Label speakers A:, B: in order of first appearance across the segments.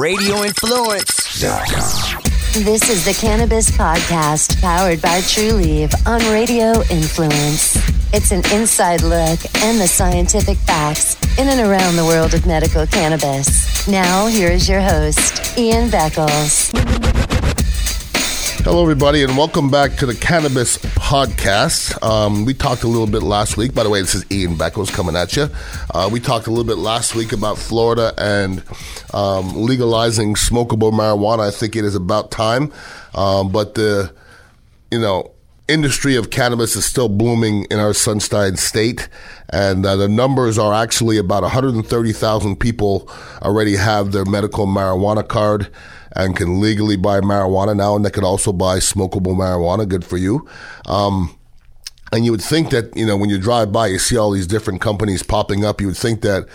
A: radioinfluence.com.
B: This is the Cannabis Podcast powered by Trulieve on Radio Influence. It's an inside look and the scientific facts in and around the world of medical cannabis. Now, here is your host, Ian Beckles.
C: Hello, everybody, and welcome back to the Cannabis Podcast. Um, we talked a little bit last week. By the way, this is Ian Beckles coming at you. Uh, we talked a little bit last week about Florida and um, legalizing smokable marijuana. I think it is about time. Um, but the, you know, industry of cannabis is still blooming in our Sunshine State, and uh, the numbers are actually about 130,000 people already have their medical marijuana card and can legally buy marijuana now, and they can also buy smokable marijuana. Good for you. Um, and you would think that, you know, when you drive by, you see all these different companies popping up. You would think that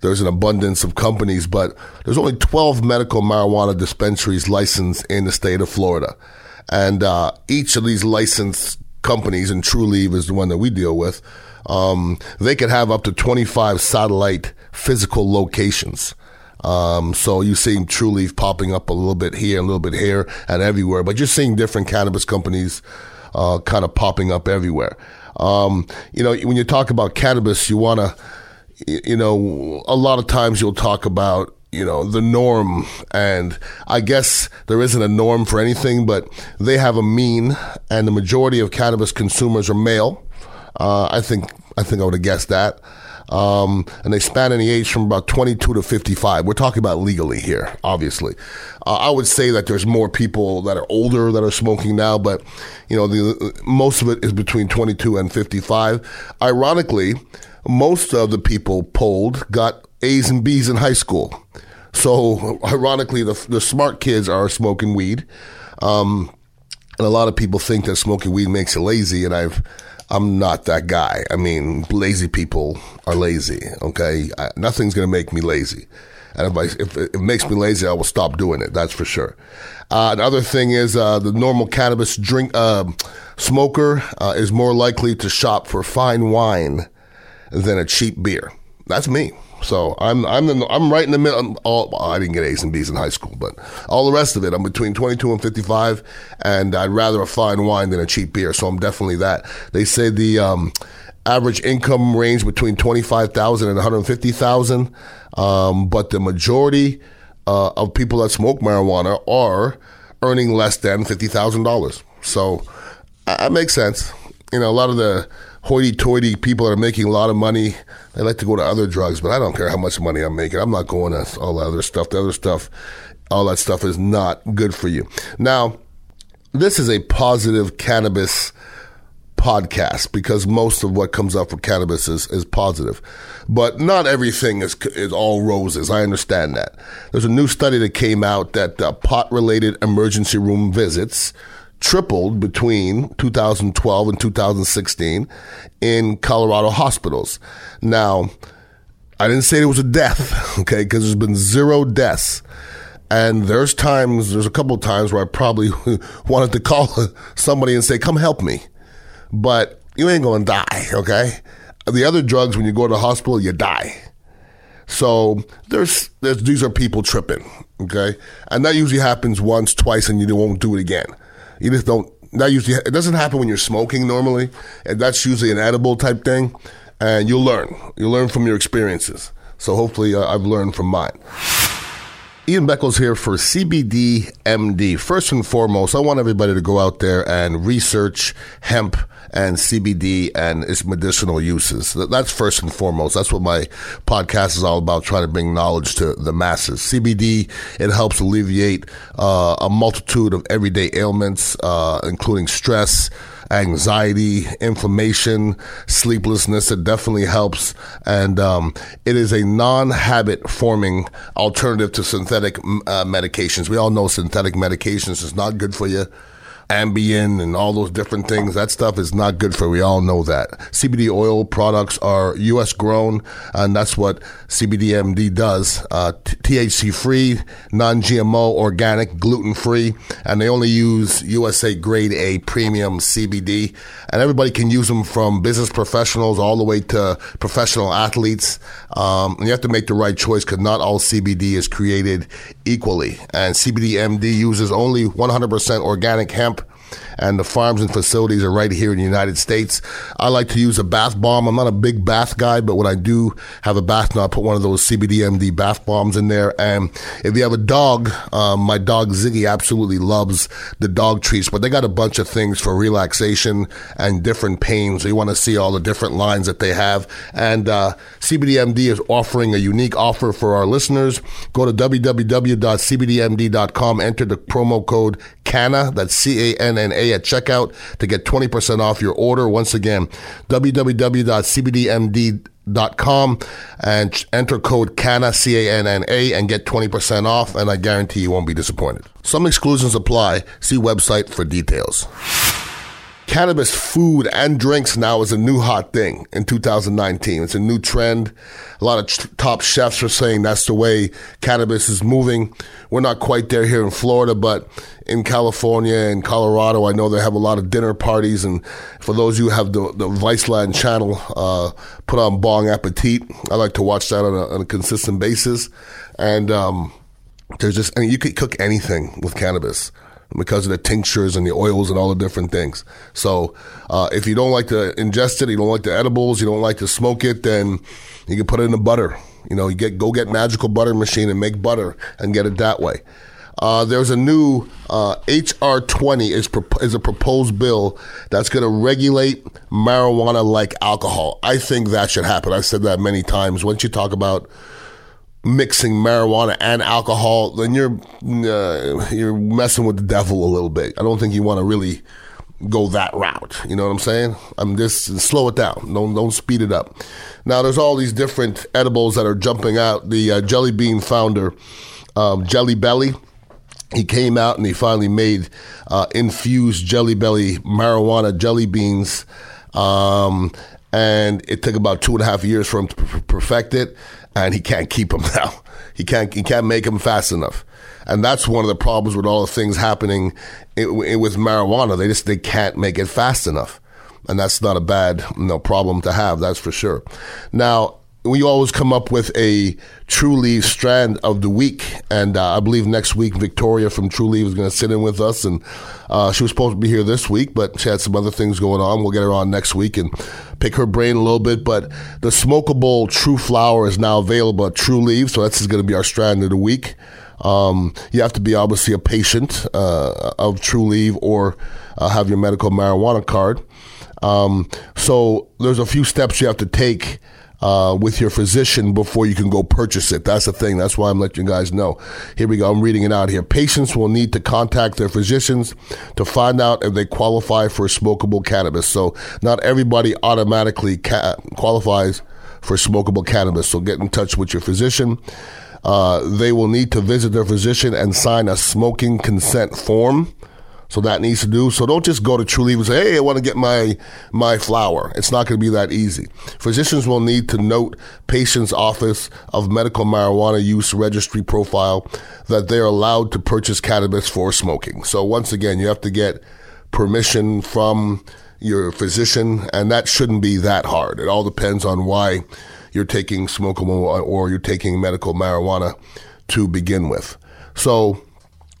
C: there's an abundance of companies, but there's only 12 medical marijuana dispensaries licensed in the state of Florida. And uh, each of these licensed companies, and Trulieve is the one that we deal with, um, they could have up to 25 satellite physical locations. Um, so you're seeing Trulieve popping up a little bit here, a little bit here, and everywhere. But you're seeing different cannabis companies uh, kind of popping up everywhere. Um, you know, when you talk about cannabis, you want to, you know, a lot of times you'll talk about you know the norm and i guess there isn't a norm for anything but they have a mean and the majority of cannabis consumers are male uh, i think i think i would have guessed that um, and they span any age from about 22 to 55. We're talking about legally here, obviously. Uh, I would say that there's more people that are older that are smoking now, but you know, the, most of it is between 22 and 55. Ironically, most of the people polled got A's and B's in high school. So, ironically, the, the smart kids are smoking weed. Um, and a lot of people think that smoking weed makes you lazy, and I've I'm not that guy. I mean, lazy people are lazy. Okay, I, nothing's gonna make me lazy, and if, I, if it makes me lazy, I will stop doing it. That's for sure. Uh, another thing is uh, the normal cannabis drink uh, smoker is more likely to shop for fine wine than a cheap beer. That's me. So I'm I'm the, I'm right in the middle. All, I didn't get A's and B's in high school, but all the rest of it, I'm between 22 and 55, and I'd rather a fine wine than a cheap beer. So I'm definitely that. They say the um, average income range between 25,000 and 150,000, um, but the majority uh, of people that smoke marijuana are earning less than fifty thousand dollars. So that makes sense. You know, a lot of the hoity-toity people that are making a lot of money, they like to go to other drugs, but I don't care how much money I'm making. I'm not going to all that other stuff. The other stuff, all that stuff is not good for you. Now, this is a positive cannabis podcast because most of what comes up for cannabis is, is positive. But not everything is, is all roses. I understand that. There's a new study that came out that uh, pot related emergency room visits tripled between 2012 and 2016 in Colorado hospitals. Now, I didn't say there was a death, okay, because there's been zero deaths. And there's times, there's a couple of times where I probably wanted to call somebody and say, come help me. But you ain't to die, okay? The other drugs, when you go to the hospital, you die. So there's, there's these are people tripping, okay? And that usually happens once, twice, and you won't do it again. You just don't. That usually it doesn't happen when you're smoking normally, and that's usually an edible type thing. And you'll learn. You'll learn from your experiences. So hopefully, uh, I've learned from mine. Ian Beckles here for CBD MD. First and foremost, I want everybody to go out there and research hemp and CBD and its medicinal uses. That's first and foremost. That's what my podcast is all about, trying to bring knowledge to the masses. CBD, it helps alleviate uh, a multitude of everyday ailments, uh, including stress, anxiety, inflammation, sleeplessness. It definitely helps. And um, it is a non habit forming alternative to synthetic uh, medications. We all know synthetic medications is not good for you. Ambien and all those different things. That stuff is not good for. We all know that. CBD oil products are U.S. grown, and that's what CBDMD does. Uh, THC free, non-GMO, organic, gluten free, and they only use USA Grade A premium CBD. And everybody can use them from business professionals all the way to professional athletes. Um, and you have to make the right choice because not all CBD is created equally. And CBDMD uses only 100% organic hemp and the farms and facilities are right here in the United States. I like to use a bath bomb. I'm not a big bath guy, but when I do have a bath, now I put one of those CBDMD bath bombs in there. And if you have a dog, um, my dog Ziggy absolutely loves the dog treats, but they got a bunch of things for relaxation and different pains. So you want to see all the different lines that they have. And uh, CBDMD is offering a unique offer for our listeners. Go to www.cbdmd.com, enter the promo code CANNA, that's C A N N A at checkout to get 20% off your order. Once again, www.cbdmd.com and enter code CANNA, C-A-N-N-A, and get 20% off, and I guarantee you won't be disappointed. Some exclusions apply. See website for details cannabis food and drinks now is a new hot thing in 2019. It's a new trend. A lot of top chefs are saying that's the way cannabis is moving. We're not quite there here in Florida, but in California and Colorado, I know they have a lot of dinner parties. And for those you who have the, the Viceland channel, uh, put on Bong Appetit. I like to watch that on a, on a consistent basis. And, um, there's just, I mean, you could cook anything with cannabis because of the tinctures and the oils and all the different things. So uh, if you don't like to ingest it, you don't like the edibles, you don't like to smoke it, then you can put it in the butter. You know, you get go get Magical Butter Machine and make butter and get it that way. Uh, there's a new uh, HR 20 is pro- is a proposed bill that's going to regulate marijuana like alcohol. I think that should happen. I've said that many times. Once you talk about mixing marijuana and alcohol, then you're uh, you're messing with the devil a little bit. I don't think you want to really go that route. You know what I'm saying? I'm just slow it down. Don't don't speed it up. Now there's all these different edibles that are jumping out. The uh, Jelly Bean founder, um, Jelly Belly. He came out and he finally made uh, infused Jelly Belly marijuana jelly beans, um, and it took about two and a half years for him to perfect it and he can't keep them now. He can't he can't make them fast enough, and that's one of the problems with all the things happening with marijuana. They just they can't make it fast enough, and that's not a bad you know, problem to have. That's for sure. Now we always come up with a Trulieve strand of the week, and uh, I believe next week Victoria from Trulieve is going to sit in with us, and uh, she was supposed to be here this week, but she had some other things going on. We'll get her on next week and pick her brain a little bit. But the smokable TruFlower is now available at Trulieve, so that's going to be our strand of the week. Um, you have to be obviously a patient uh, of Trulieve or uh, have your medical marijuana card. Um, so there's a few steps you have to take uh, with your physician before you can go purchase it. That's the thing. That's why I'm letting you guys know. Here we go. I'm reading it out here. Patients will need to contact their physicians to find out if they qualify for smokable cannabis. So not everybody automatically ca- qualifies for smokable cannabis. So get in touch with your physician. Uh, they will need to visit their physician and sign a smoking consent form. So that needs to do. So don't just go to Trulieve and say, "Hey, I want to get my my flower." It's not going to be that easy. Physicians will need to note patient's office of medical marijuana use registry profile that they're allowed to purchase cannabis for smoking. So once again, you have to get permission from your physician, and that shouldn't be that hard. It all depends on why you're taking smokable or you're taking medical marijuana to begin with. So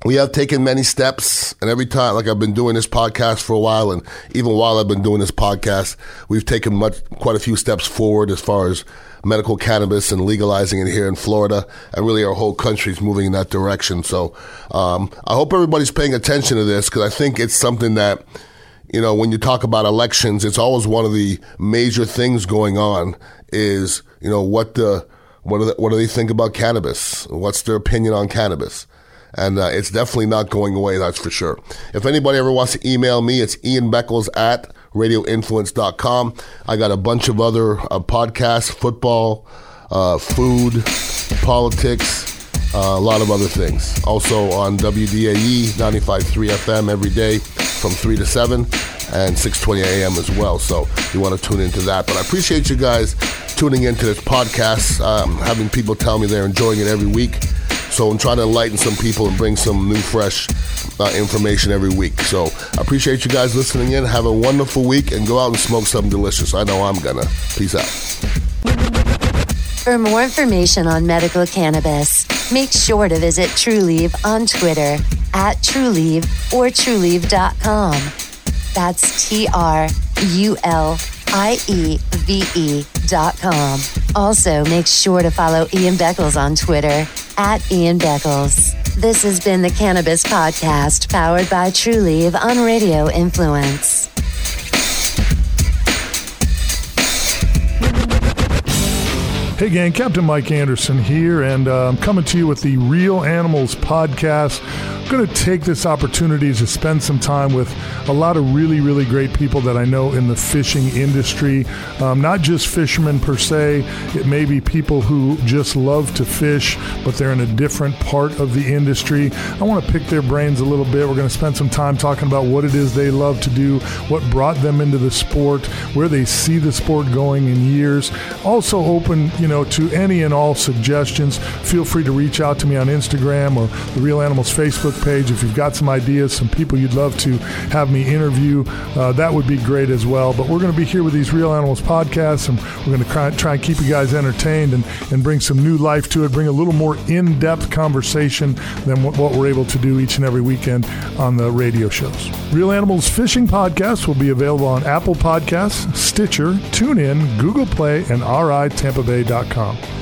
C: we have taken many steps and every time like i've been doing this podcast for a while and even while i've been doing this podcast we've taken much quite a few steps forward as far as medical cannabis and legalizing it here in florida and really our whole country is moving in that direction. So um, i hope everybody's paying attention to this because i think it's something that you know when you talk about elections it's always one of the major things going on is you know what the what do they, what do they think about cannabis? What's their opinion on cannabis and uh, it's definitely not going away, that's for sure. If anybody ever wants to email me, it's Ian Beckles at radioinfluence.com. I got a bunch of other uh, podcasts, football, uh, food, politics, uh, a lot of other things. Also on WDAE 95.3 FM every day from 3 to 7 and 6.20 a.m. as well. So you want to tune into that. But I appreciate you guys tuning into this podcast, um, having people tell me they're enjoying it every week. So I'm trying to enlighten some people and bring some new, fresh uh, information every week. So I appreciate you guys listening in. Have a wonderful week and go out and smoke something delicious. I know I'm gonna. Peace out.
B: For more information on medical cannabis, make sure to visit Trulieve on Twitter at Trulieve or Trulieve.com. That's T R U L I E V E dot com. Also, make sure to follow Ian Beckles on Twitter at Ian Beckles. This has been the Cannabis Podcast powered by Trulieve on Radio Influence.
A: Hey, gang, Captain Mike Anderson here, and uh, I'm coming to you with the Reel Animals podcast. I'm going to take this opportunity to spend some time with a lot of really, really great people that I know in the fishing industry. Um, not just fishermen per se, it may be people who just love to fish, but they're in a different part of the industry. I want to pick their brains a little bit. We're going to spend some time talking about what it is they love to do, what brought them into the sport, where they see the sport going in years. Also, open, you know, to any and all suggestions. Feel free to reach out to me on Instagram or the Reel Animals Facebook page if you've got some ideas, some people you'd love to have me interview. Uh, that would be great as well. But we're going to be here with these Reel Animals podcasts, and we're going to try, try and keep you guys entertained and, and bring some new life to it, bring a little more in depth conversation than what, what we're able to do each and every weekend on the radio shows. Reel Animals Fishing Podcast will be available on Apple Podcasts, Stitcher, TuneIn, Google Play, and RITampabay.com.